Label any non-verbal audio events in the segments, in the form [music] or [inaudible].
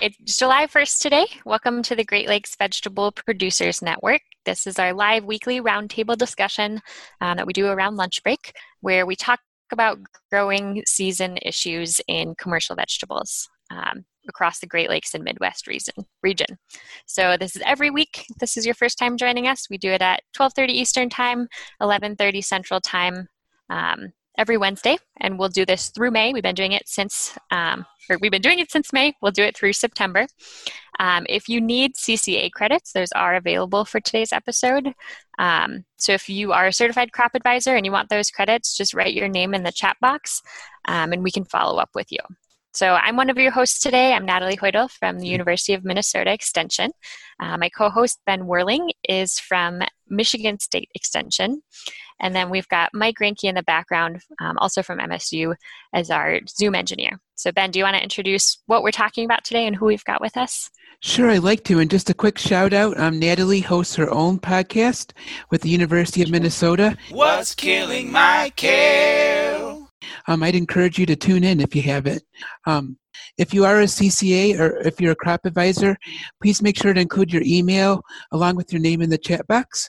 It's July 1st today. Welcome to the Great Lakes Vegetable Producers Network. This is our live weekly roundtable discussion uh, that we do around lunch break, where we talk about growing season issues in commercial vegetables. Um, across the Great Lakes and Midwest region. region. So this is every week. This is your first time joining us. We do it at 12:30 Eastern Time, 11:30 Central Time. Um, every Wednesday, and we'll do this through May. We've been doing it since, um, or we've been doing it since May. We'll do it through September. Um, if you need CCA credits, those are available for today's episode. Um, so if you are a certified crop advisor and you want those credits, just write your name in the chat box, um, and we can follow up with you. So I'm one of your hosts today. I'm Natalie Hoidel from the University of Minnesota Extension. Uh, my co-host Ben Werling is from Michigan State Extension. And then we've got Mike Reinke in the background, um, also from MSU, as our Zoom engineer. So Ben, do you want to introduce what we're talking about today and who we've got with us? Sure, I'd like to. And just a quick shout out um, Natalie hosts her own podcast with the University of Minnesota. What's killing my kale? Um, I'd encourage you to tune in if you haven't. Um, if you are a CCA or if you're a crop advisor, please make sure to include your email along with your name in the chat box.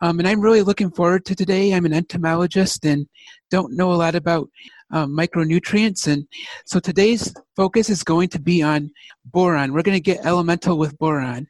Um, and I'm really looking forward to today. I'm an entomologist and don't know a lot about um, micronutrients. And so today's focus is going to be on boron. We're going to get elemental with boron.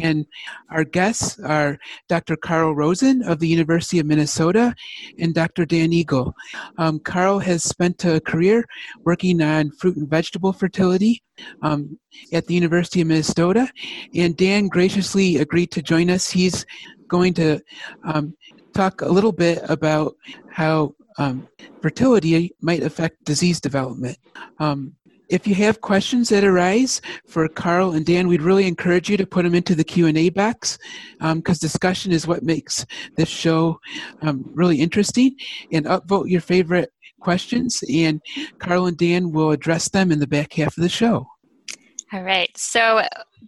And our guests are Dr. Carl Rosen of the University of Minnesota and Dr. Dan Egel. Um, Carl has spent a career working on fruit and vegetable fertility um, at the University of Minnesota. And Dan graciously agreed to join us. He's going to um, talk a little bit about how um, fertility might affect disease development. Um, if you have questions that arise for Carl and Dan, we'd really encourage you to put them into the Q&A box because um, discussion is what makes this show um, really interesting. And upvote your favorite questions, and Carl and Dan will address them in the back half of the show. All right. So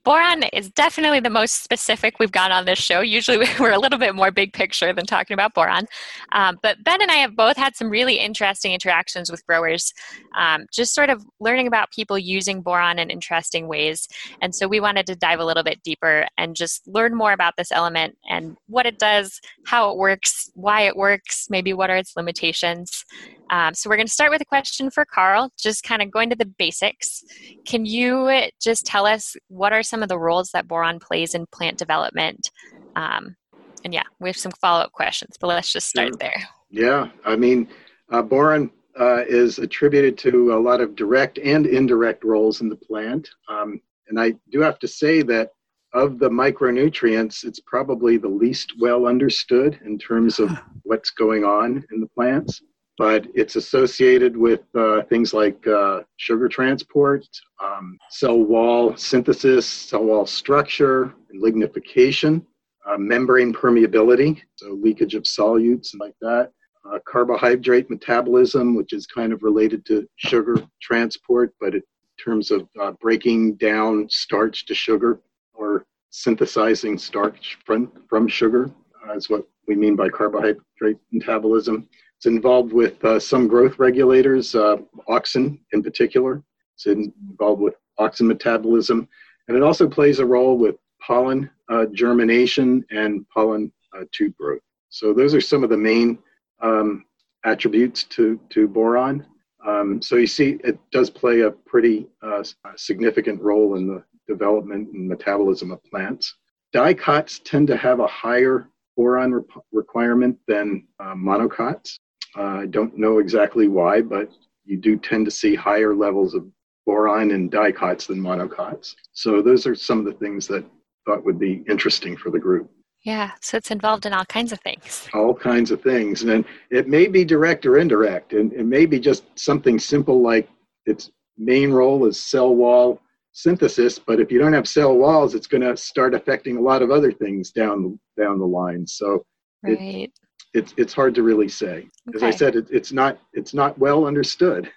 boron is definitely the most specific we've got on this show. Usually [laughs] we're a little bit more big picture than talking about boron. Um, but Ben and I have both had some really interesting interactions with growers, um, just sort of learning about people using boron in interesting ways. And so we wanted to dive a little bit deeper and just learn more about this element and what it does, how it works, why it works, maybe what are its limitations. Um, so we're going to start with a question for Carl, just kind of going to the basics. Can you just tell us what are some of the roles that boron plays in plant development? Um, and yeah, we have some follow up questions, but let's just start sure. there. Yeah, I mean, uh, boron uh, is attributed to a lot of direct and indirect roles in the plant. Um, and I do have to say that of the micronutrients, it's probably the least well understood in terms of what's going on in the plants but it's associated with uh, things like uh, sugar transport, um, cell wall synthesis, cell wall structure, and lignification, uh, membrane permeability, so leakage of solutes and like that, uh, carbohydrate metabolism, which is kind of related to sugar transport, but in terms of uh, breaking down starch to sugar or synthesizing starch from, from sugar uh, is what we mean by carbohydrate metabolism it's involved with uh, some growth regulators, uh, auxin in particular. It's involved with auxin metabolism. And it also plays a role with pollen uh, germination and pollen uh, tube growth. So those are some of the main um, attributes to, to boron. Um, so you see, it does play a pretty uh, significant role in the development and metabolism of plants. Dicots tend to have a higher boron re- requirement than uh, monocots. I don't know exactly why, but you do tend to see higher levels of boron in dicots than monocots. So those are some of the things that I thought would be interesting for the group. Yeah, so it's involved in all kinds of things. [laughs] All kinds of things. And it may be direct or indirect, and it may be just something simple like its main role is cell wall synthesis, but if you don't have cell walls, it's going to start affecting a lot of other things down down the line. So right. it, it's it's hard to really say. Okay. As I said, it, it's not it's not well understood.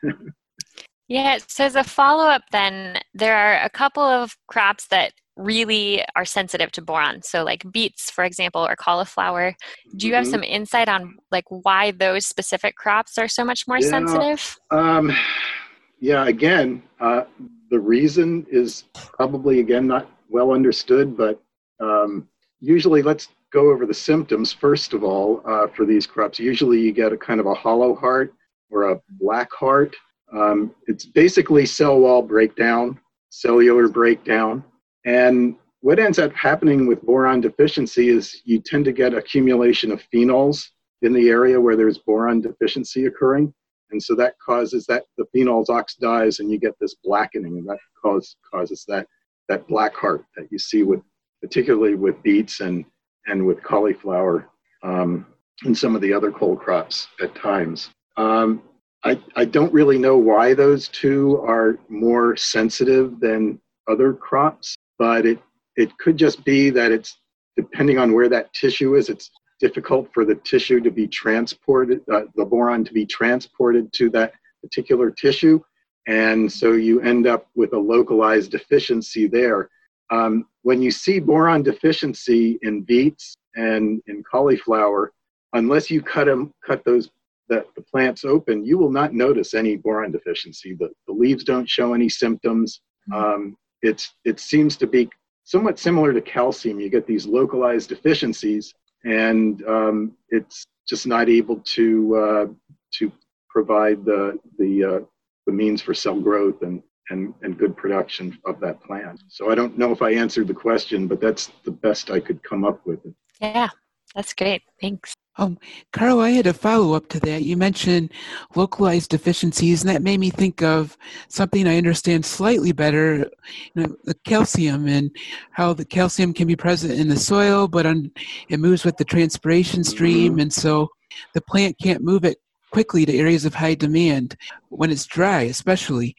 [laughs] yeah. So as a follow up, then there are a couple of crops that really are sensitive to boron. So like beets, for example, or cauliflower. Do you have mm-hmm. some insight on like why those specific crops are so much more yeah, sensitive? Um, yeah. Again, uh, the reason is probably again not well understood, but um, usually let's go over the symptoms first of all uh, for these crops. Usually you get a kind of a hollow heart or a black heart. Um, it's basically cell wall breakdown, cellular breakdown. And what ends up happening with boron deficiency is you tend to get accumulation of phenols in the area where there's boron deficiency occurring. And so that causes that the phenols oxidize and you get this blackening and that cause, causes that, that black heart that you see with particularly with beets and, and with cauliflower um, and some of the other cold crops at times. Um, I, I don't really know why those two are more sensitive than other crops, but it, it could just be that it's depending on where that tissue is, it's difficult for the tissue to be transported, uh, the boron to be transported to that particular tissue. And so you end up with a localized deficiency there. Um, when you see boron deficiency in beets and in cauliflower, unless you cut them, cut those the, the plants open, you will not notice any boron deficiency. The, the leaves don't show any symptoms. Mm-hmm. Um, it's it seems to be somewhat similar to calcium. You get these localized deficiencies, and um, it's just not able to uh, to provide the the uh, the means for cell growth and and, and good production of that plant. So I don't know if I answered the question, but that's the best I could come up with. Yeah, that's great. Thanks. Um, Carl, I had a follow up to that. You mentioned localized deficiencies, and that made me think of something I understand slightly better you know, the calcium and how the calcium can be present in the soil, but on, it moves with the transpiration stream, mm-hmm. and so the plant can't move it quickly to areas of high demand when it's dry, especially.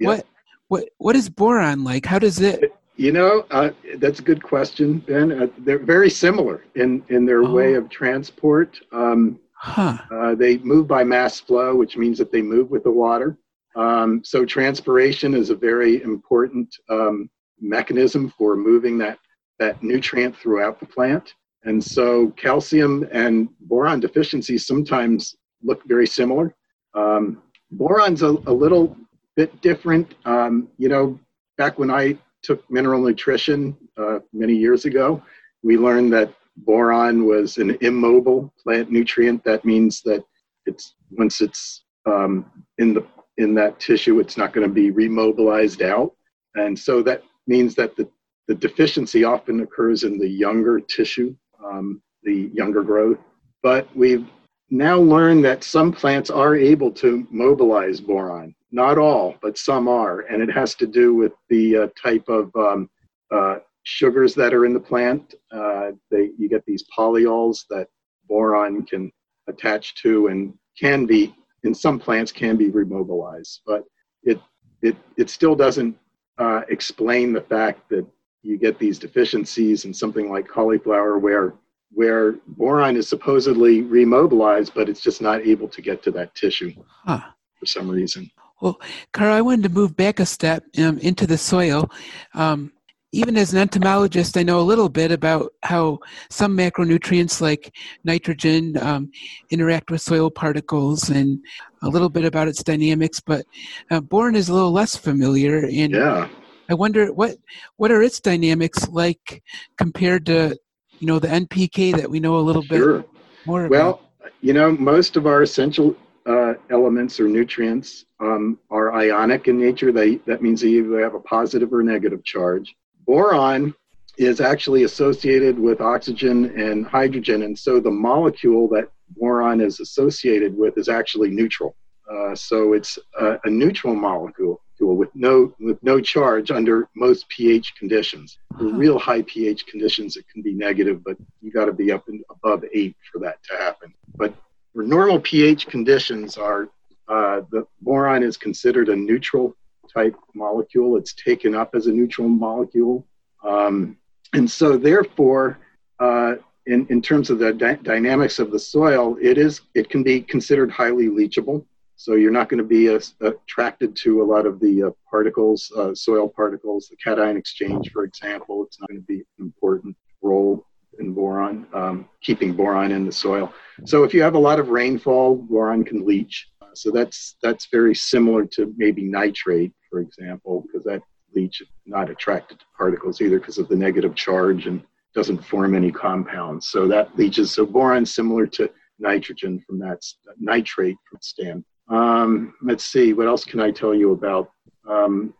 What what what is boron like? How does it? You know, uh, that's a good question, Ben. Uh, they're very similar in in their oh. way of transport. Um, huh. Uh, they move by mass flow, which means that they move with the water. Um, so transpiration is a very important um, mechanism for moving that that nutrient throughout the plant. And so calcium and boron deficiencies sometimes look very similar. Um, boron's a, a, little bit different. Um, you know, back when I took mineral nutrition uh, many years ago, we learned that boron was an immobile plant nutrient. That means that it's once it's um, in the in that tissue, it's not going to be remobilized out, and so that means that the the deficiency often occurs in the younger tissue, um, the younger growth. But we've now learn that some plants are able to mobilize boron. Not all, but some are, and it has to do with the uh, type of um, uh, sugars that are in the plant. Uh, they, you get these polyols that boron can attach to and can be, in some plants, can be remobilized. But it, it, it still doesn't uh, explain the fact that you get these deficiencies in something like cauliflower where where boron is supposedly remobilized, but it's just not able to get to that tissue huh. for some reason. Well, Carl, I wanted to move back a step um, into the soil. Um, even as an entomologist, I know a little bit about how some macronutrients like nitrogen um, interact with soil particles and a little bit about its dynamics, but uh, boron is a little less familiar. And yeah. I wonder what what are its dynamics like compared to you know the NPK that we know a little sure. bit more about? Well, you know, most of our essential uh, elements or nutrients um, are ionic in nature. They, that means they either have a positive or negative charge. Boron is actually associated with oxygen and hydrogen, and so the molecule that boron is associated with is actually neutral. Uh, so it's a, a, neutral molecule with no with no charge under most pH conditions. For real high pH conditions, it can be negative, but you got to be up and above eight for that to happen. But for normal pH conditions, are uh, the boron is considered a neutral type molecule. It's taken up as a neutral molecule, um, and so therefore. Uh, in, in terms of the dy- dynamics of the soil, it is it can be considered highly leachable. So you're not going to be attracted to a lot of the uh, particles, uh, soil particles, the cation exchange, for example. It's not going to be an important role in boron, um, keeping boron in the soil. So if you have a lot of rainfall, boron can leach. so that's that's very similar to maybe nitrate. for example, because that leach is not attracted to particles either because of the negative charge and doesn't form any compounds. So that leaches. So boron similar to nitrogen from that nitrate from stand. Um, let's see, what else can I tell you about? Um,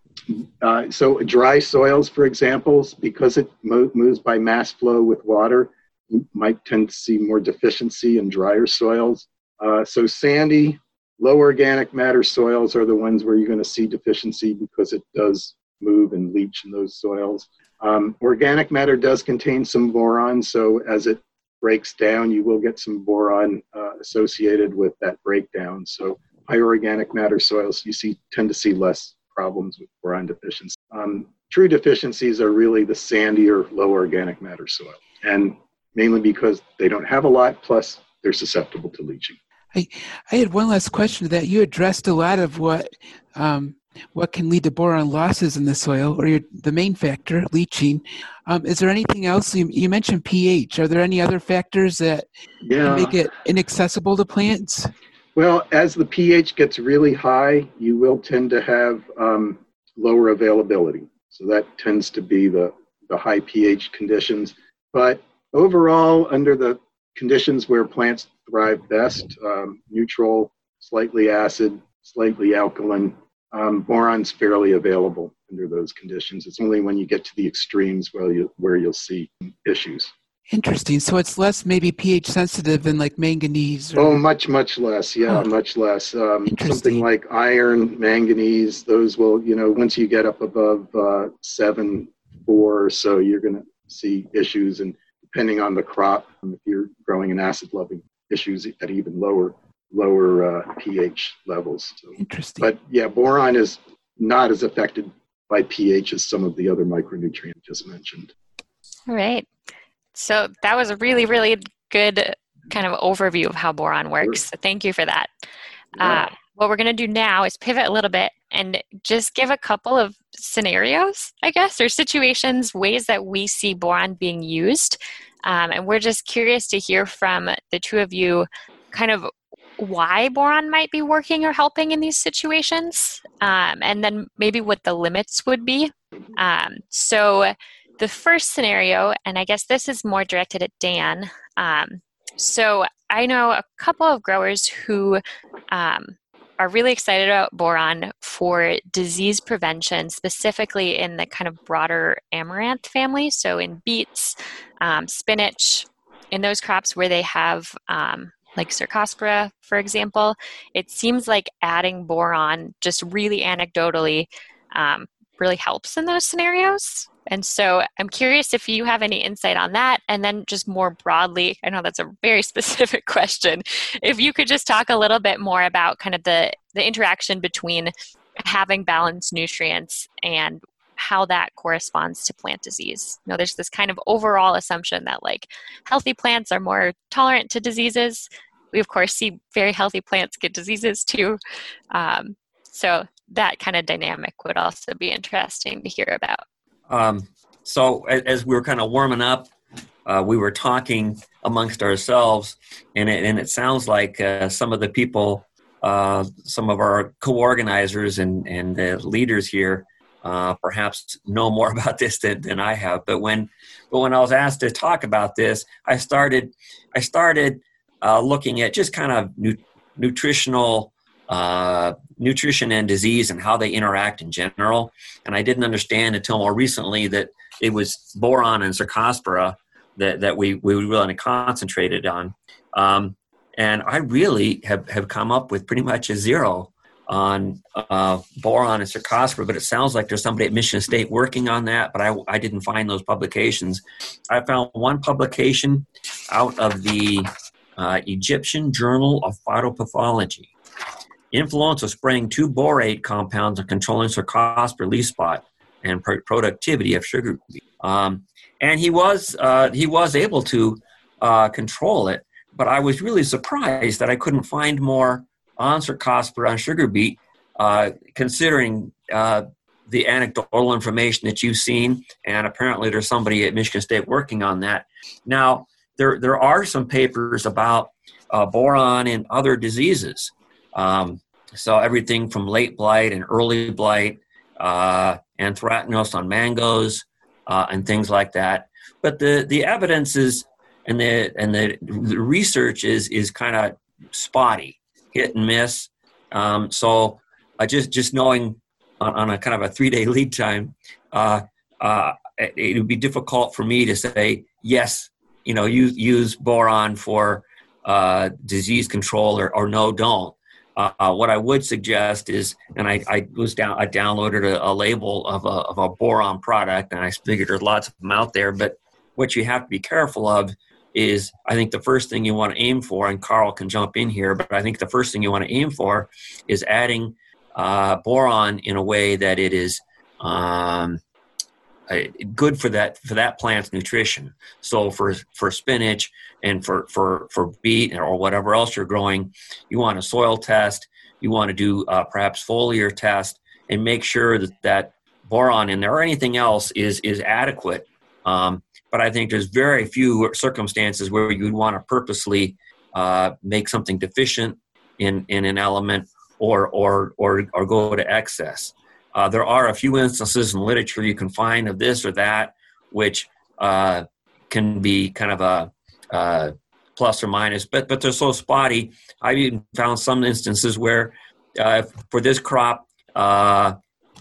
uh, so dry soils, for example, because it mo- moves by mass flow with water, you might tend to see more deficiency in drier soils. Uh, so sandy, low organic matter soils are the ones where you're going to see deficiency because it does move and leach in those soils. Um, organic matter does contain some boron, so as it breaks down, you will get some boron uh, associated with that breakdown. So higher organic matter soils, you see tend to see less problems with boron deficiency. Um, true deficiencies are really the sandier, low organic matter soil, and mainly because they don't have a lot, plus they're susceptible to leaching. I, I had one last question to that. You addressed a lot of what um, what can lead to boron losses in the soil, or your, the main factor, leaching. Um, is there anything else? You, you, mentioned pH. Are there any other factors that yeah. make it inaccessible to plants? Well, as the pH gets really high, you will tend to have um, lower availability. So that tends to be the, the high pH conditions. But overall, under the conditions where plants thrive best, um, neutral, slightly acid, slightly alkaline, um, boron's fairly available under those conditions. It's only when you get to the extremes where, you, where you'll see issues. Interesting. So it's less maybe pH sensitive than like manganese. Or... Oh, much, much less. Yeah, oh. much less. Um, something like iron, manganese, those will, you know, once you get up above uh, seven, four or so, you're going to see issues. And depending on the crop, if you're growing an acid loving issues at even lower lower uh, pH levels. So, Interesting. But yeah, boron is not as affected by pH as some of the other micronutrients just mentioned. All right. So that was a really, really good kind of overview of how boron works. So thank you for that. Uh, what we're going to do now is pivot a little bit and just give a couple of scenarios, I guess, or situations, ways that we see boron being used. Um, and we're just curious to hear from the two of you kind of why boron might be working or helping in these situations, um, and then maybe what the limits would be. Um, so, the first scenario, and I guess this is more directed at Dan. Um, so, I know a couple of growers who um, are really excited about boron for disease prevention, specifically in the kind of broader amaranth family. So, in beets, um, spinach, in those crops where they have um, like Cercospora, for example, it seems like adding boron just really anecdotally um, really helps in those scenarios. And so I'm curious if you have any insight on that. And then just more broadly, I know that's a very [laughs] specific question. If you could just talk a little bit more about kind of the, the interaction between having balanced nutrients and how that corresponds to plant disease. You know, there's this kind of overall assumption that like healthy plants are more tolerant to diseases. We of course see very healthy plants get diseases too. Um, so that kind of dynamic would also be interesting to hear about. Um, so as we were kind of warming up, uh, we were talking amongst ourselves, and it, and it sounds like uh, some of the people, uh, some of our co-organizers and and leaders here uh, perhaps know more [laughs] about this than, than I have. But when, but when I was asked to talk about this, I started, I started uh, looking at just kind of nu- nutritional, uh, nutrition and disease and how they interact in general. And I didn't understand until more recently that it was boron and cercospora that, that we, we really concentrated on. Um, and I really have, have come up with pretty much a zero on uh, boron and cercospora, but it sounds like there's somebody at Michigan State working on that, but I, I didn't find those publications. I found one publication out of the uh, Egyptian Journal of Phytopathology. Influence of spraying two borate compounds and controlling cercospora leaf spot and pr- productivity of sugar beet. um, and he was uh, he was able to uh, control it, but I was really surprised that I couldn't find more on Cercospora on sugar beet, uh, considering uh, the anecdotal information that you've seen, and apparently there's somebody at Michigan State working on that. Now, there, there are some papers about uh, boron and other diseases. Um, so everything from late blight and early blight uh, anthracnose on mangoes, uh, and things like that. But the the evidence is and the and the, the research is is kind of spotty, hit and miss. Um, so just just knowing on, on, a kind of a three day [laughs] lead time, uh, uh, it, it, would be difficult for me to say yes. You know, use use boron for uh, disease control or, or no, don't. Uh, uh, what I would suggest is, and I, I was down, I downloaded a, a label of a, of a boron product, and I figured there's lots of them out there. But what you have to be careful of is, I think the first thing you want to aim for, and Carl can jump in here, but I think the first thing you want to aim for is adding uh, boron in a way that it is um, good for that for that plant's nutrition. So for for spinach and for for for beet or whatever else you're growing, you want a soil test. You want to do uh, perhaps foliar test and make sure that that boron in there or anything else is is adequate. Um, but I think there's very few circumstances where you'd want to purposely uh, make something deficient in in an element or or or or go to excess. Uh, there are a few instances in literature you can find of this or that, which uh, can be kind of a uh, plus or minus, but but they're so spotty. I've even found some instances where uh, for this crop, uh,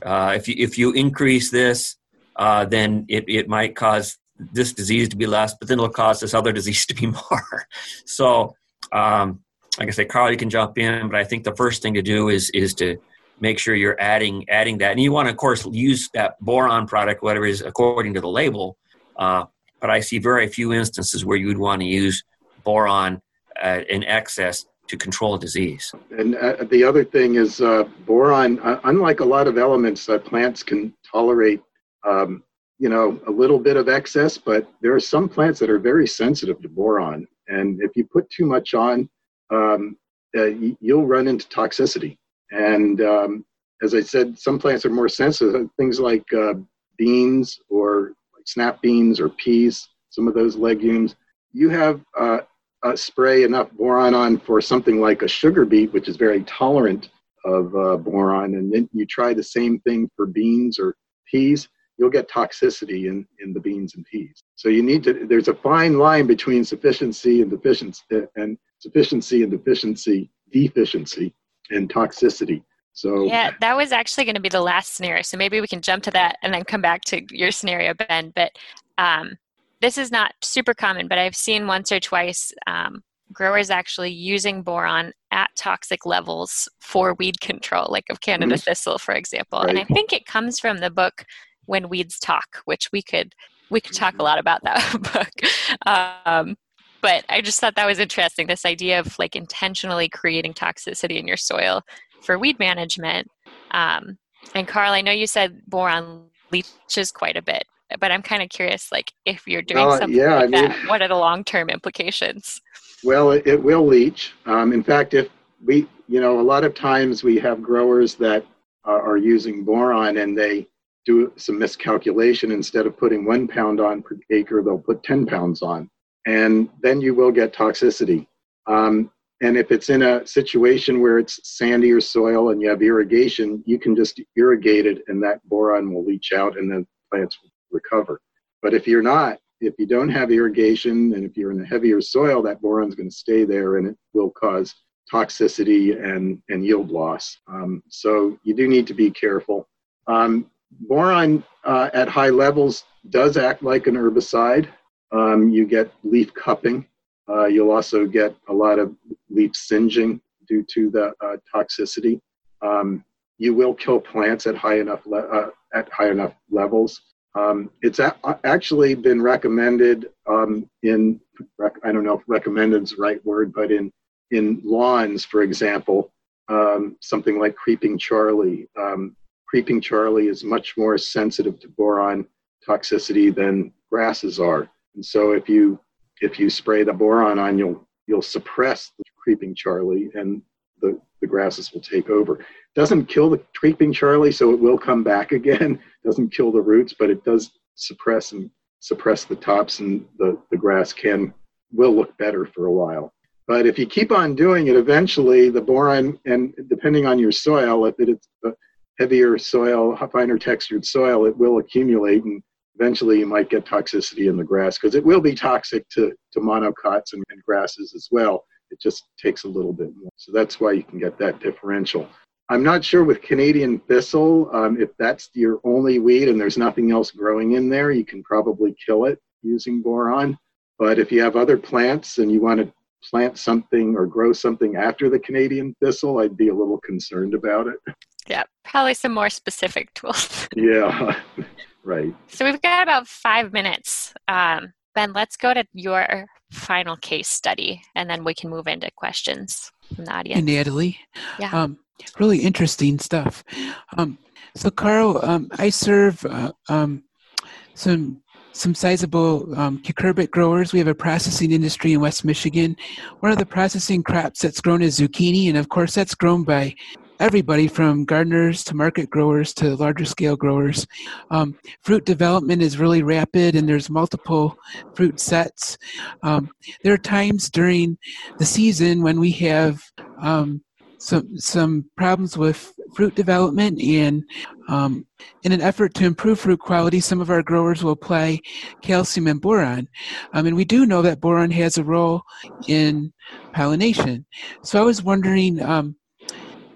uh, if you if you increase this, then it it might cause this disease to be less, but then it'll cause this other [laughs] disease to be more. so, um, like I say, Carl, you can jump in, but I think the first thing to do is is to make sure you're adding adding that. And you want to, of course, use that boron product, whatever is according to the label. Uh, but I see very few instances where you would want to use boron uh, in excess to control disease. And uh, the other thing is uh, boron, uh, unlike a lot of elements, that plants can tolerate. Um, you know, a little bit of excess, but there are some plants that are very sensitive to boron. And if you put too much on, um, uh, you'll run into toxicity. And um, as I said, some plants are more sensitive. Things like uh, beans or like snap beans or peas, some of those legumes. You have uh, a spray enough boron on for something like a sugar beet, which is very tolerant of uh, boron, and then you try the same thing for beans or peas, you'll get toxicity in, in the beans and peas. So you need to. There's a fine line between sufficiency and deficiency, and sufficiency and deficiency deficiency and toxicity. So yeah, that was actually going to be the last scenario. So maybe we can jump to that and then come back to your scenario, Ben. But um, this is not super common, but I've seen once or twice um, growers actually using boron at toxic levels for weed control, like of Canada mm-hmm. thistle, for example. Right. And I think it comes from the book When Weeds Talk, which we could we could talk a lot about that [laughs] book. Um, but I just thought that was interesting this idea of like intentionally creating toxicity in your soil for weed management. Um, and Carl, I know you said boron leaches quite a bit, but I'm kind of curious, like if you're doing uh, something yeah, like I mean, that, what are the long-term implications? Well, it, it will leach. Um, in fact, if we, you know, a lot of times we have growers that are using boron and they do some miscalculation. Instead of putting one pound on per acre, they'll put 10 pounds on and then you will get toxicity. Um, and if it's in a situation where it's sandier soil and you have irrigation, you can just irrigate it and that boron will leach out and then plants will recover. But if you're not, if you don't have irrigation and if you're in a heavier soil, that boron's going to stay there and it will cause toxicity and, and yield loss. Um, so you do need to be careful. Um, boron uh, at high levels does act like an herbicide. Um, you get leaf cupping. Uh, you'll also get a lot of leaf singeing due to the uh, toxicity. Um, you will kill plants at high enough le- uh, at high enough levels. Um, it's a- actually been recommended um, in rec- I don't know if recommended is the right word, but in in lawns, for example, um, something like creeping Charlie. Um, creeping Charlie is much more sensitive to boron toxicity than grasses are. And so if you if you spray the boron on, you'll you'll suppress the creeping Charlie, and the the grasses will take over. Doesn't kill the creeping Charlie, so it will come back [laughs] again. Doesn't kill the roots, but it does suppress and suppress the tops, and the the grass can will look better for a while. But if you keep on doing it, eventually the boron, and depending on your soil, if it heavier soil, finer textured soil, it will accumulate and eventually you might get toxicity in the grass because it will be toxic to, to monocots and, and grasses as well. It just takes a little bit more. So that's why you can get that differential. I'm not sure with Canadian thistle, um, if that's your only weed and there's nothing else growing in there, you can probably kill it using boron. But if you have other plants and you want to plant something or grow something after the Canadian thistle, I'd be a little concerned about it. Yeah, probably some more specific tools. yeah, [laughs] right. So we've got about five minutes. Um, ben, let's go to your final case study and then we can move into questions from the audience. And Natalie. Yeah. Um, really interesting stuff. Um, so, Carl, um, I serve uh, um, some some sizable um, cucurbit growers. We have a processing industry in West Michigan. One of the processing crops that's grown is zucchini, and of course, that's grown by everybody from gardeners to market growers to larger scale growers. Um, fruit development is really rapid, and there's multiple fruit sets. Um, there are times during the season when we have um, some some problems with fruit development and um, in an effort to improve fruit quality some of our growers will apply calcium and boron um, and we do know that boron has a role in pollination so i was wondering um,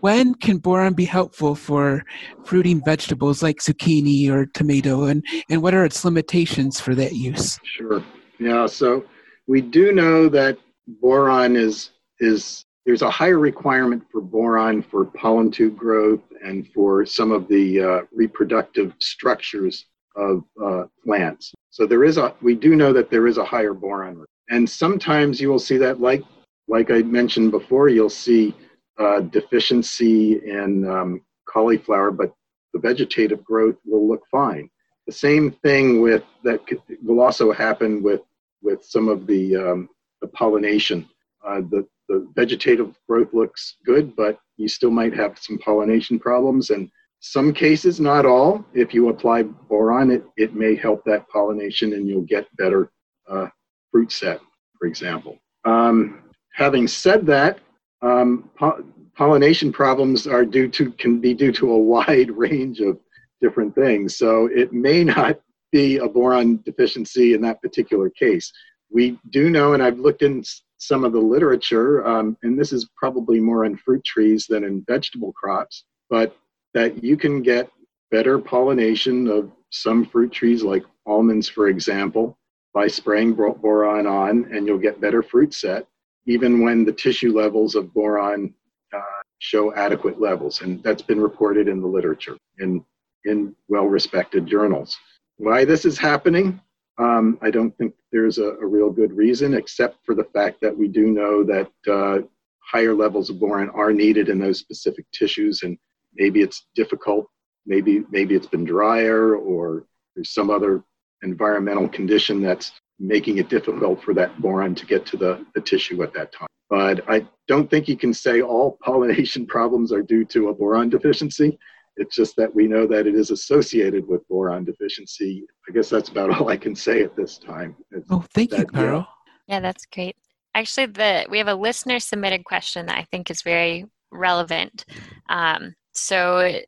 when can boron be helpful for fruiting vegetables like zucchini or tomato and, and what are its limitations for that use sure yeah so we do know that boron is is there's a higher requirement for boron for pollen tube growth and for some of the uh, reproductive structures of uh, plants. So there is a, we do know that there is a higher boron. And sometimes you will see that, like, like I mentioned before, you'll see uh, deficiency in um, cauliflower, but the vegetative growth will look fine. The same thing with that will also happen with with some of the um, the pollination. Uh, the the vegetative growth looks good, but you still might have some pollination problems. And some cases, not all, if you apply boron, it, it may help that pollination and you'll get better uh, fruit set, for example. Um, having said that, um, po- pollination problems are due to can be due to a wide [laughs] range of different things. So it may not be a boron deficiency in that particular case. We do know, and I've looked in some of the literature, um, and this is probably more in fruit trees than in vegetable crops, but that you can get better pollination of some fruit trees, like almonds, for example, by spraying boron on, and you'll get better fruit set, even when the tissue levels of boron uh, show adequate levels. And that's been reported in the literature in, in well respected journals. Why this is happening? Um, I don't think there's a, a, real good reason, except for the fact that we do know that uh, higher levels of boron are needed in those specific tissues, and maybe it's difficult. Maybe maybe it's been drier, or there's some other environmental condition that's making it difficult for that boron to get to the, the tissue at that time. But I don't think you can say all [laughs] pollination problems are due to a boron deficiency. It's just that we know that it is associated with boron deficiency. I guess that's about all I can say at this time. It's oh, thank that, you, Carl. Yeah. yeah, that's great. Actually, the we have a listener submitted question that I think is very relevant. Um, so,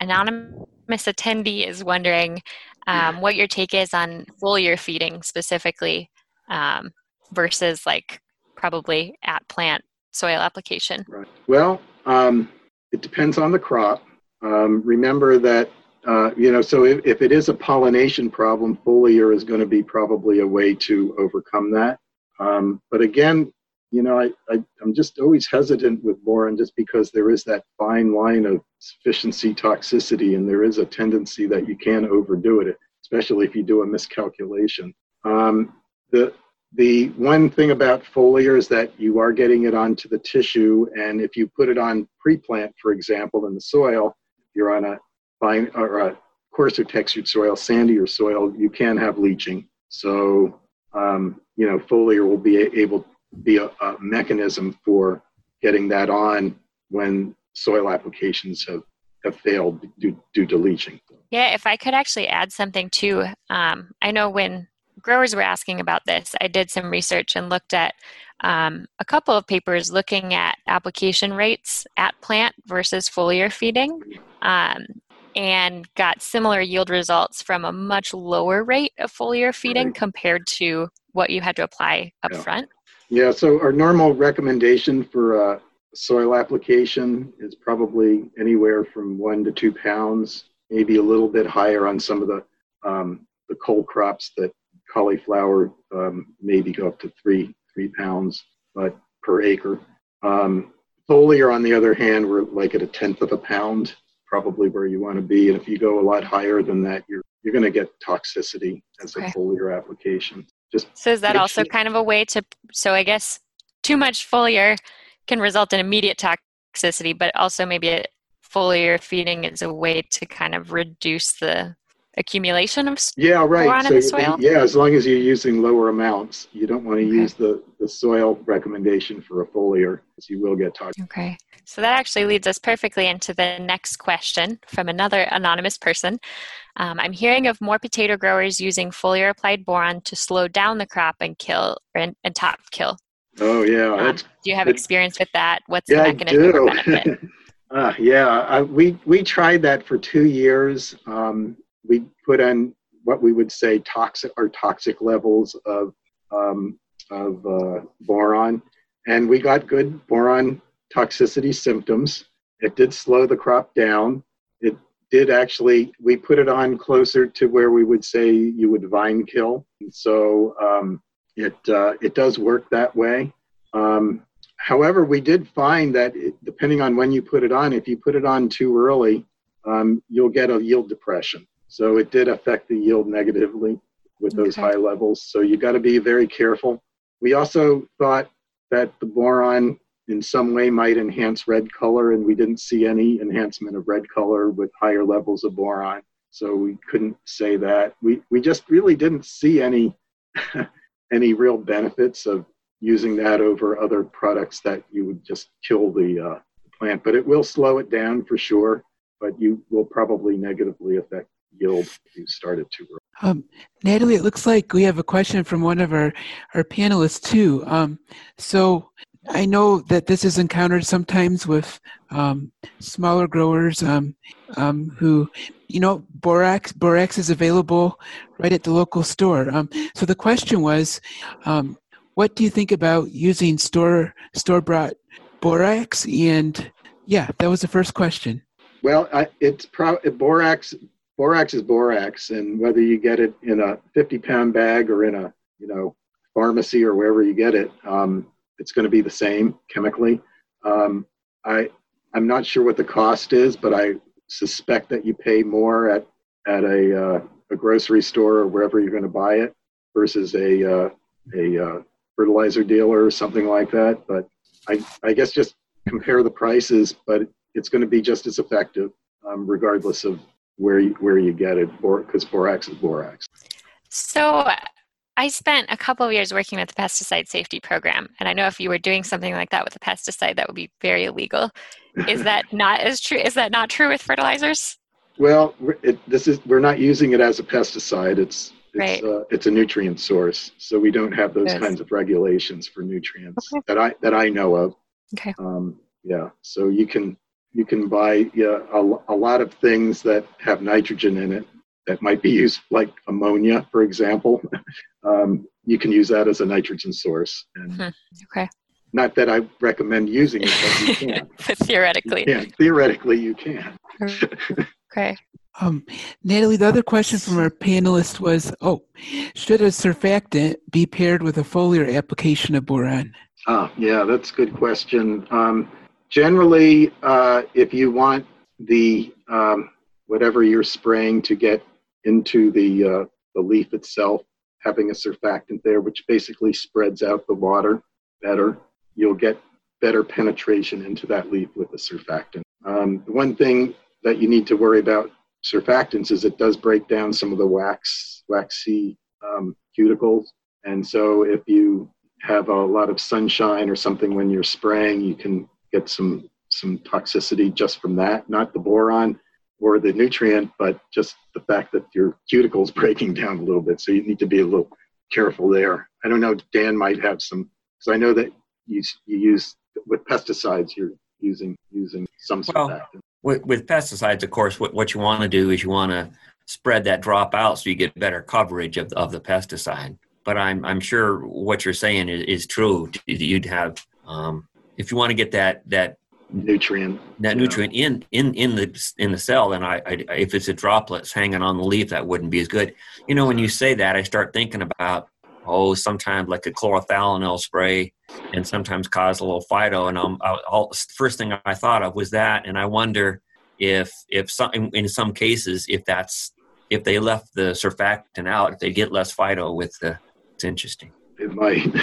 anonymous attendee is wondering um, what your take is on foliar feeding specifically um, versus like probably at plant soil application. Right. Well, um, it depends on the crop. Um, remember that, uh, you know, so if, if it is a pollination problem, foliar is going to be probably a way to overcome that. Um, but again, you know, I, I, am just always hesitant with boron just because there is that fine line of sufficiency toxicity, and there is a tendency that you can overdo it, especially if you do a miscalculation. Um, the, the one thing about foliar is that you are getting it onto the tissue, and if you put it on pre-plant, for example, in the soil, you're on a fine or a coarser textured soil, sandier soil, you can have leaching. So, um, you know, foliar will be able be a, a, mechanism for getting that on when soil applications have, have failed due, due to leaching. Yeah, if I could actually add something too, um, I know when growers were asking about this, I did some research and looked at um, a couple of papers looking at application rates at plant versus foliar feeding. Um, and got similar yield results from a much lower rate of foliar feeding Right. compared to what you had to apply up Yeah. front. Yeah, so our normal recommendation for uh, soil application is probably anywhere from one to two pounds, maybe a little bit higher on some of the um, the cole crops that cauliflower um, maybe go up to three three pounds, but per acre. Um, foliar, on the other hand, we're like at a tenth of a pound, probably where you want to be. And if you go a lot higher than that, you're you're going to get toxicity as Okay. a foliar application. Just So is that also sure- kind of a way to so I guess too much foliar can result in immediate toxicity, but also maybe a foliar feeding is a way to kind of reduce the accumulation of Yeah, right. so the soil? yeah, as long as you're using lower amounts, you don't want to Okay. use the, the soil recommendation for a foliar, because you will get toxic. Okay. So that actually leads us perfectly into the next question from another anonymous person. Um, I'm hearing of more potato growers using foliar applied boron to slow down the crop and kill and, and top kill. Oh yeah, Um, do you have experience with that? What's yeah, the I mechanism do. or benefit? [laughs] uh, yeah, I, we we tried that for two years. Um, we put in what we would say toxic or toxic levels of um, of uh, boron, and we got good boron toxicity symptoms. It did slow the crop down. It did actually. We put it on closer to where we would say you would vine kill. And so um, it uh, it does work that way. Um, however, we did find that it, depending on when you put it on, if you put it on too early, um, you'll get a yield depression. So it did affect the yield negatively with those Okay. high levels. So you got to be very careful. We also thought that the boron in some way might enhance red color, and we didn't see any enhancement of red color with higher levels of boron. So we couldn't say that. We we just really didn't see any [laughs] any real benefits of using that over other products that you would just kill the uh, plant. But it will slow it down for sure. But you will probably negatively affect yield if you start it too early. Um, Natalie, it looks like we have a question from one of our, our panelists too. Um, so I know that this is encountered sometimes with um, smaller growers um, um, who, you know, borax borax is available right at the local store. Um, so the question was, um, what do you think about using store store bought borax? And yeah, that was the first question. Well, I, it's pro- borax. Borax is borax, and whether you get it in a 50 pound bag or in a you know pharmacy or wherever you get it, um, it's going to be the same chemically. Um, I I'm not sure what the cost is, but I suspect that you pay more at at a uh, a grocery store or wherever you're going to buy it versus a uh, a uh, fertilizer dealer or something like that. But I I guess just compare the prices, but it's going to be just as effective um, regardless of where you, where you get it, because borax is borax. So I spent a couple of years working with the pesticide safety program, and I know if you were doing something like that with a pesticide, that would be very illegal. Is [laughs] that not as true? Is that not true with fertilizers? Well, we're- it, this is we're not using it as a pesticide. It's it's Right. uh, it's a nutrient source, so we don't have those Yes. kinds of regulations for nutrients Okay. that I that I know of. Okay. Um, yeah, so you can you can buy yeah a, a lot of things that have nitrogen in it that might be used like ammonia, for example. [laughs] um, you can use that as a nitrogen source, and Hmm. Okay. not that I recommend using it, but you can. [laughs] But theoretically. Yeah, theoretically you can. Okay. Um, Natalie, the other question from our panelist was, oh, should a surfactant be paired with a foliar application of boron? Ah, yeah, that's a good question. Um, generally, uh, if you want the um, whatever you're spraying to get into the uh, the leaf itself, having a surfactant there, which basically spreads out the water better, you'll get better penetration into that leaf with the surfactant. Um, the one thing that you need to worry about surfactants is it does break down some of the wax waxy um, cuticles, and so if you have a lot of sunshine or something when you're spraying, you can get some some toxicity just from that. Not the boron or the nutrient, but just the fact that your cuticle's [laughs] breaking down a little bit. So you need to be a little careful there. I don't know. Dan might have some because I know that you you use with pesticides. You're using using some Well, surfactant. with, with pesticides, of course, what, what you want to do is you want to spread that drop out so you get better coverage of, of the pesticide. But I'm, I'm sure what you're saying is, is true. You'd have, um, if you want to get that, that nutrient that nutrient in in in the in the cell then I, I, if it's a droplets hanging on the leaf that wouldn't be as good. You know when you say that i start thinking about oh sometimes like a chlorothalonil spray and sometimes cause a little phyto and um, I'll, first thing i thought of was that and i wonder if if some in some cases if that's if they left the surfactant out if they get less phyto with the it's interesting. It might.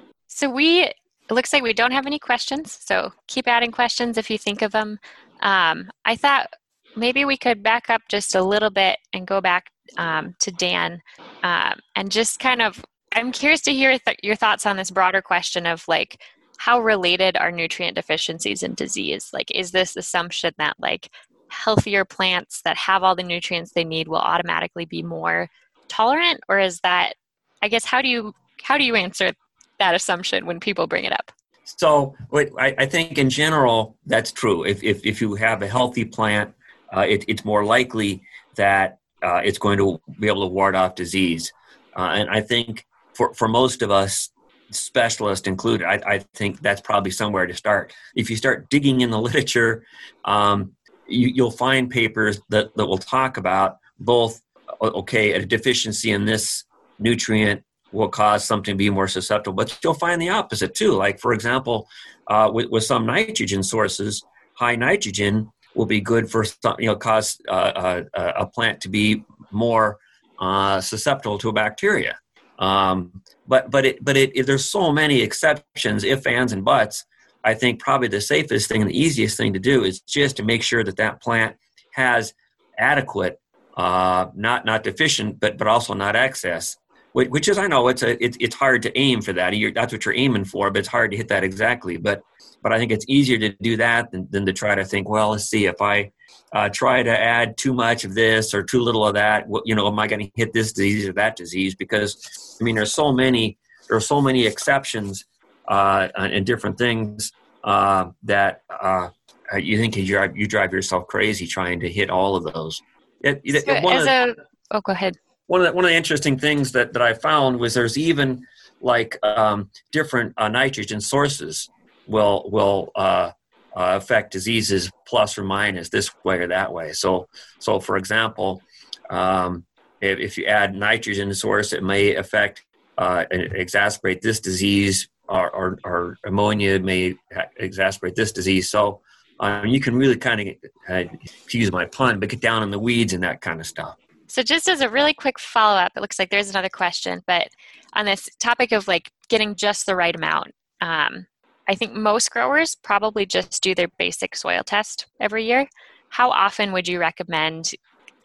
[laughs] So we it looks like we don't have any questions, so keep adding questions if you think of them. Um, I thought maybe we could back up just a little bit and go back um, to Dan um, and just kind of, I'm curious to hear th- your thoughts on this broader question of like, how related are nutrient deficiencies and disease? Like, is this assumption that like healthier plants that have all the nutrients they need will automatically be more tolerant, or is that, I guess, how do you how do you answer that assumption when people bring it up. So I, think in general that's true. If, if, if you have a healthy plant, uh, it, it's more likely that uh, it's going to be able to ward off disease. Uh, and I think for, for most of us, specialists included, I, I, think that's probably somewhere to start. If you start digging in the [laughs] literature, um, you, will find papers that, that will talk about both, okay, a deficiency in this nutrient will cause something to be more susceptible. But you'll find the opposite too. Like, for example, uh, with, with some nitrogen sources, high nitrogen will be good for some, you know cause uh, uh, a plant to be more uh, susceptible to a bacteria. Um, but but it but it, it, there's so many exceptions, if ands and buts. I think probably the safest thing and the easiest thing to do is just to make sure that that plant has adequate, uh, not not deficient, but but also not excess which is I know it's a it's it's hard to aim for that. You're, that's what you're aiming for, but it's hard to hit that exactly. But but I think it's easier to do that than, than to try to think. Well, let's see if I uh, try to add too much of this or too little of that. You know, am I going to hit this disease or that disease? Because I mean, there's so many there are so many exceptions uh, and different things uh, that uh, you think you drive you drive yourself crazy trying to hit all of those. It, so as a, oh, go ahead one of the, one of the interesting things that, that I found was there's even like um, different uh, nitrogen sources will will uh, uh, affect diseases plus or minus this way or that way. So so for example, um, if, if, you add nitrogen source, it may affect uh, exacerbate this disease, or, or, or, ammonia may exacerbate this disease. So um, you can really kind of, uh, excuse my pun, but get down in the weeds and that kind of stuff. So, just as a really quick follow up, it looks like there's another question, but on this topic of like getting just the right amount, um, I think most growers probably just do their basic soil test every year. How often would you recommend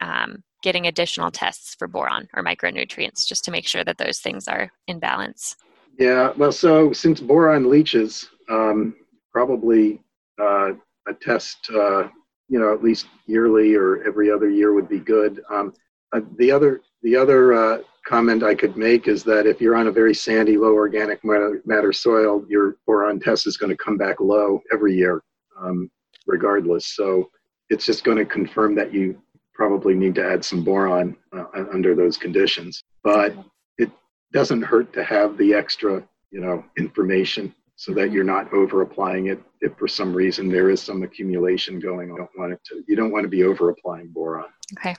um, getting additional tests for boron or micronutrients just to make sure that those things are in balance? Yeah, well, so since boron leaches, um, probably uh, a test, uh, you know, at least yearly or every other year would be good. Um, uh, the other the other uh, comment I could make is that if you're on a very sandy, low organic matter, matter soil, your boron test is going to come back low every year, um, regardless. So it's just going to confirm that you probably need to add some boron uh, under those conditions. But it doesn't hurt to have the extra, you know, information so that you're not over applying it if for some reason there is some accumulation going on. You don't want it to you don't want to be over applying boron. Okay.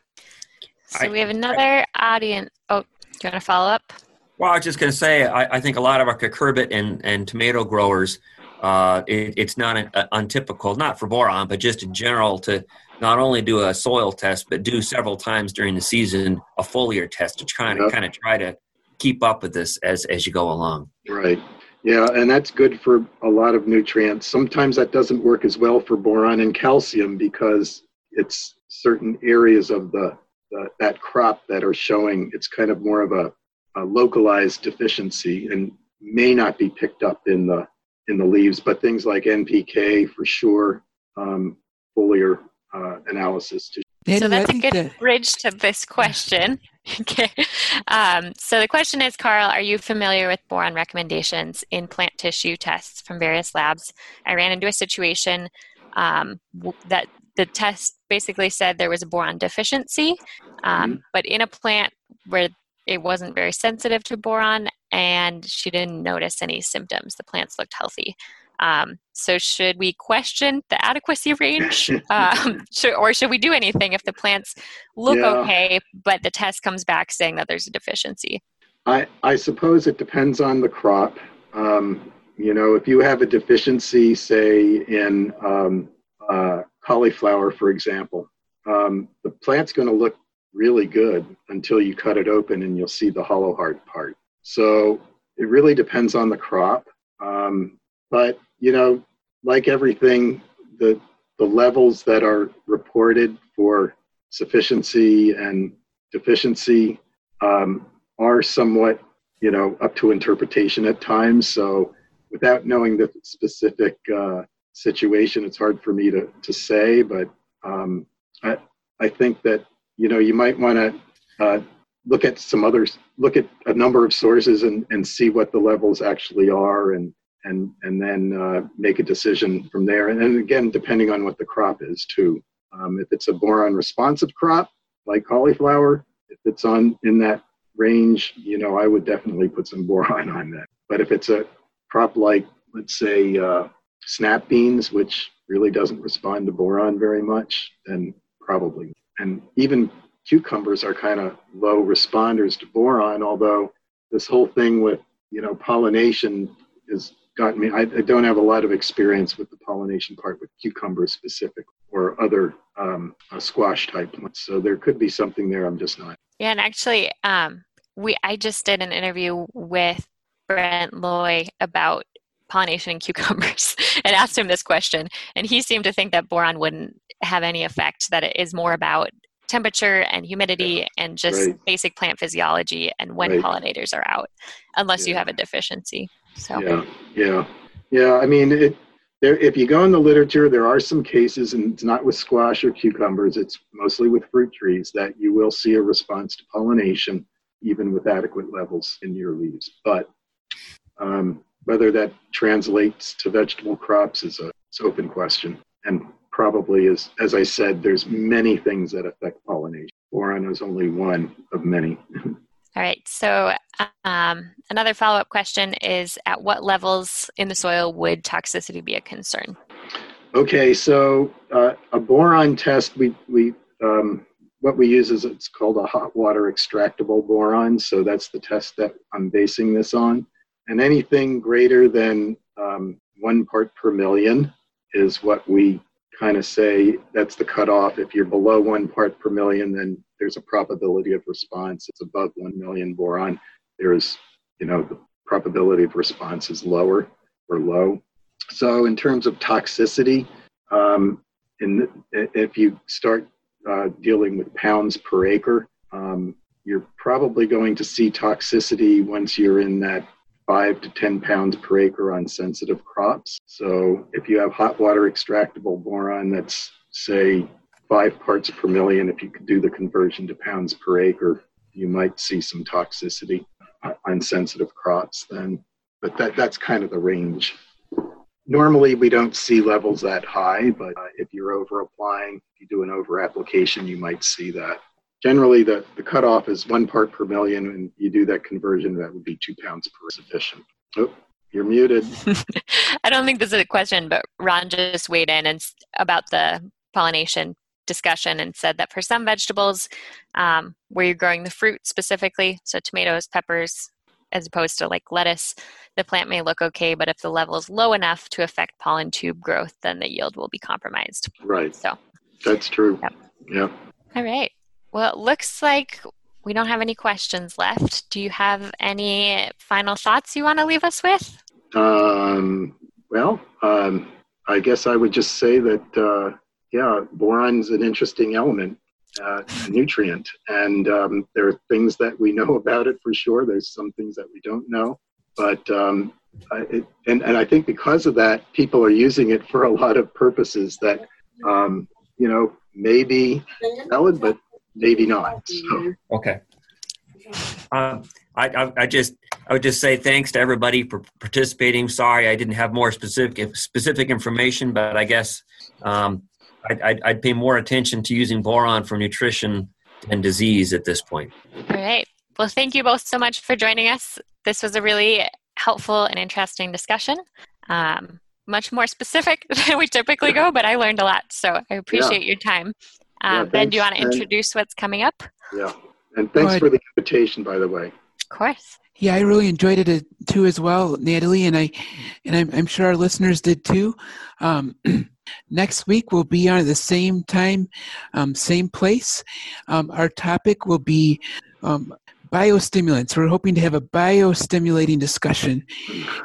So I, we have another I, audience. Oh, do you want to follow up? Well, I was just going to say, I, I, think a lot of our cucurbit and, and tomato growers, uh, it, it's not an, uh, untypical, not for boron, but just in general, to not only do a soil test, but do several times during the season a foliar test to kind of yep. kind of try to keep up with this as as you go along. Right. Yeah, and that's good for a lot of nutrients. Sometimes that doesn't work as well for boron and calcium because it's certain areas of the the, that crop that are showing it's kind of more of a, a, localized deficiency and may not be picked up in the in the leaves, but things like NPK for sure, um, foliar uh, analysis. To so that's a good bridge to this question. [laughs] okay. Um, so the question is, Carl, are you familiar with boron recommendations in plant tissue tests from various labs? I ran into a situation um, that the test basically said there was a boron deficiency, um, Mhm. but in a plant where it wasn't very sensitive to boron, and she didn't notice any symptoms. The plants looked healthy. Um, so, should we question the adequacy range, [laughs] um, should, or should we do anything if the plants look Yeah. okay, but the test comes back saying that there's a deficiency? I, I suppose it depends on the crop. Um, you know, if you have a deficiency, say in um, uh, cauliflower, for example, um, the plant's going to look really good until you cut it open and you'll see the hollow heart part. So it really depends on the crop. Um, but, you know, like everything, the, the levels that are reported for sufficiency and deficiency um, are somewhat, you know, up to interpretation at times. So without knowing the specific uh, situation, it's hard for me to, to say, but um, I, I think that, you know, you might want to uh, look at some others, look at a number of sources and, and see what the levels actually are and, and, and then uh, make a decision from there. And then again, depending on what the crop is too. Um, if it's a boron responsive crop, like cauliflower, if it's on in that range, you know, I would definitely put some [laughs] boron on that. But if it's a crop like, let's say, uh, snap beans, which really doesn't respond to boron very much, then probably. And even cucumbers are kind of low responders to boron, although this whole thing with, you know, pollination has gotten me, I, I don't have a lot of experience with the pollination part with cucumbers specifically or other um, uh, squash type ones. So there could be something there. I'm just not. Yeah, and actually, um, we I just did an interview with Brent Loy about pollination in [laughs] cucumbers and asked him this question, and he seemed to think that boron wouldn't have any effect. That it is more about temperature and humidity and just Right. basic plant physiology and when Right. pollinators are out, unless you have a deficiency. So Yeah, yeah, yeah. I mean, it, there, if you go in the literature, there are some cases, and it's not with squash or cucumbers. It's mostly with fruit trees that you will see a response to pollination, even with adequate levels in your leaves. But um, whether that translates to vegetable crops is an open question, and probably is, as I said, there's many things that affect pollination. Boron is only one of many. [laughs] All right. So, um, another follow up question is At what levels in the soil would toxicity be a concern? Okay, so uh, a boron test, we, we um, what we use is it's called a hot water extractable boron. So that's the test that I'm basing this on. And anything greater than um, one part per million is what we kind of say that's the cutoff. If you're below one part per million, then there's a probability of response. It's above one million boron. There's, you know, the probability of response is lower or low. So in terms of toxicity, um, in, if you start uh, dealing with pounds per acre, um, you're probably going to see toxicity once you're in that five to 10 pounds per acre on sensitive crops. So if you have hot water extractable boron that's, say, five parts per million, if you could do the conversion to pounds per acre, you might see some toxicity on sensitive crops then. But that, that's kind of the range. Normally, we don't see levels that high, but if you're over applying, if you do an over application, you might see that. Generally, the, the cutoff is one part per million, and you do that conversion, that would be two pounds per sufficient. Oh, you're muted. [laughs] I don't think this is a question, but Ron just weighed in and about the pollination discussion and said that for some vegetables, um, where you're growing the fruit specifically, so tomatoes, peppers, as opposed to like lettuce, the plant may look okay, but if the level is low enough to affect pollen tube growth, then the yield will be compromised. Right, So, that's true. Yep. Yep. all right. Well, it looks like we don't have any questions left. Do you have any final thoughts you want to leave us with? Um, well, um, I guess I would just say that, uh, yeah, boron's an interesting element, uh, a nutrient. And um, there are things that we know [laughs] about it for sure. There's some things that we don't know. But, um, I- it, and, and I think because of that, people are using it for a lot of purposes that, um, you know, maybe valid, but maybe not. So, [laughs] Okay. Um, I, I, I just I would just say thanks to everybody for participating. Sorry I didn't have more specific specific information, but I guess um, I'd, I'd, I'd pay more attention to using boron for nutrition and disease at this point. All right. Well, thank you both so much for joining us. This was a really helpful and interesting discussion. Um, much more specific [laughs] than we typically go, but I learned a lot. So I appreciate yeah. your time. Um, yeah, ben, do you want to introduce what's coming up? Yeah. And thanks for the invitation, by the way. Of course. Yeah, I really enjoyed it uh, too as well, Natalie, and I, and I'm, I'm sure our listeners did too. Um, [clears throat] next week we'll be on the same time, um, same place. Um, our topic will be um, biostimulants. We're hoping to have a biostimulating discussion.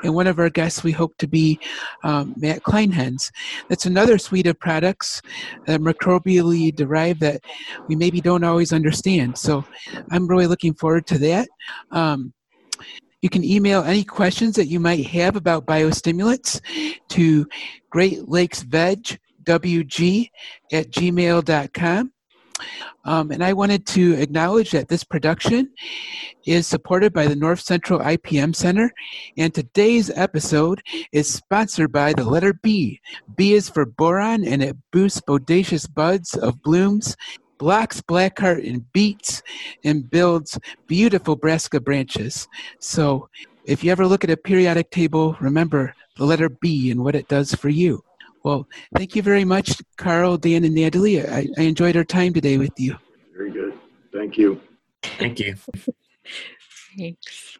And one of our guests we hope to be um, Matt Kleinhenz. That's another suite of products that microbially derived that we maybe don't always understand. So I'm really looking forward to that. Um, you can email any questions that you might have about biostimulants to Great Lakes Veg, WG at gmail.com. Um, and I wanted to acknowledge that this production is supported by the North Central IPM Center, and today's episode is sponsored by the letter B. B is for boron, and it boosts bodacious buds of blooms, blocks blackheart and beets, and builds beautiful brassica branches. So, if you ever look at a periodic table, remember the letter B and what it does for you. Well, thank you very much, Carl, Dan, and Natalie. I, I enjoyed our time today with you. Very good. Thank you. Thank you. [laughs] Thanks.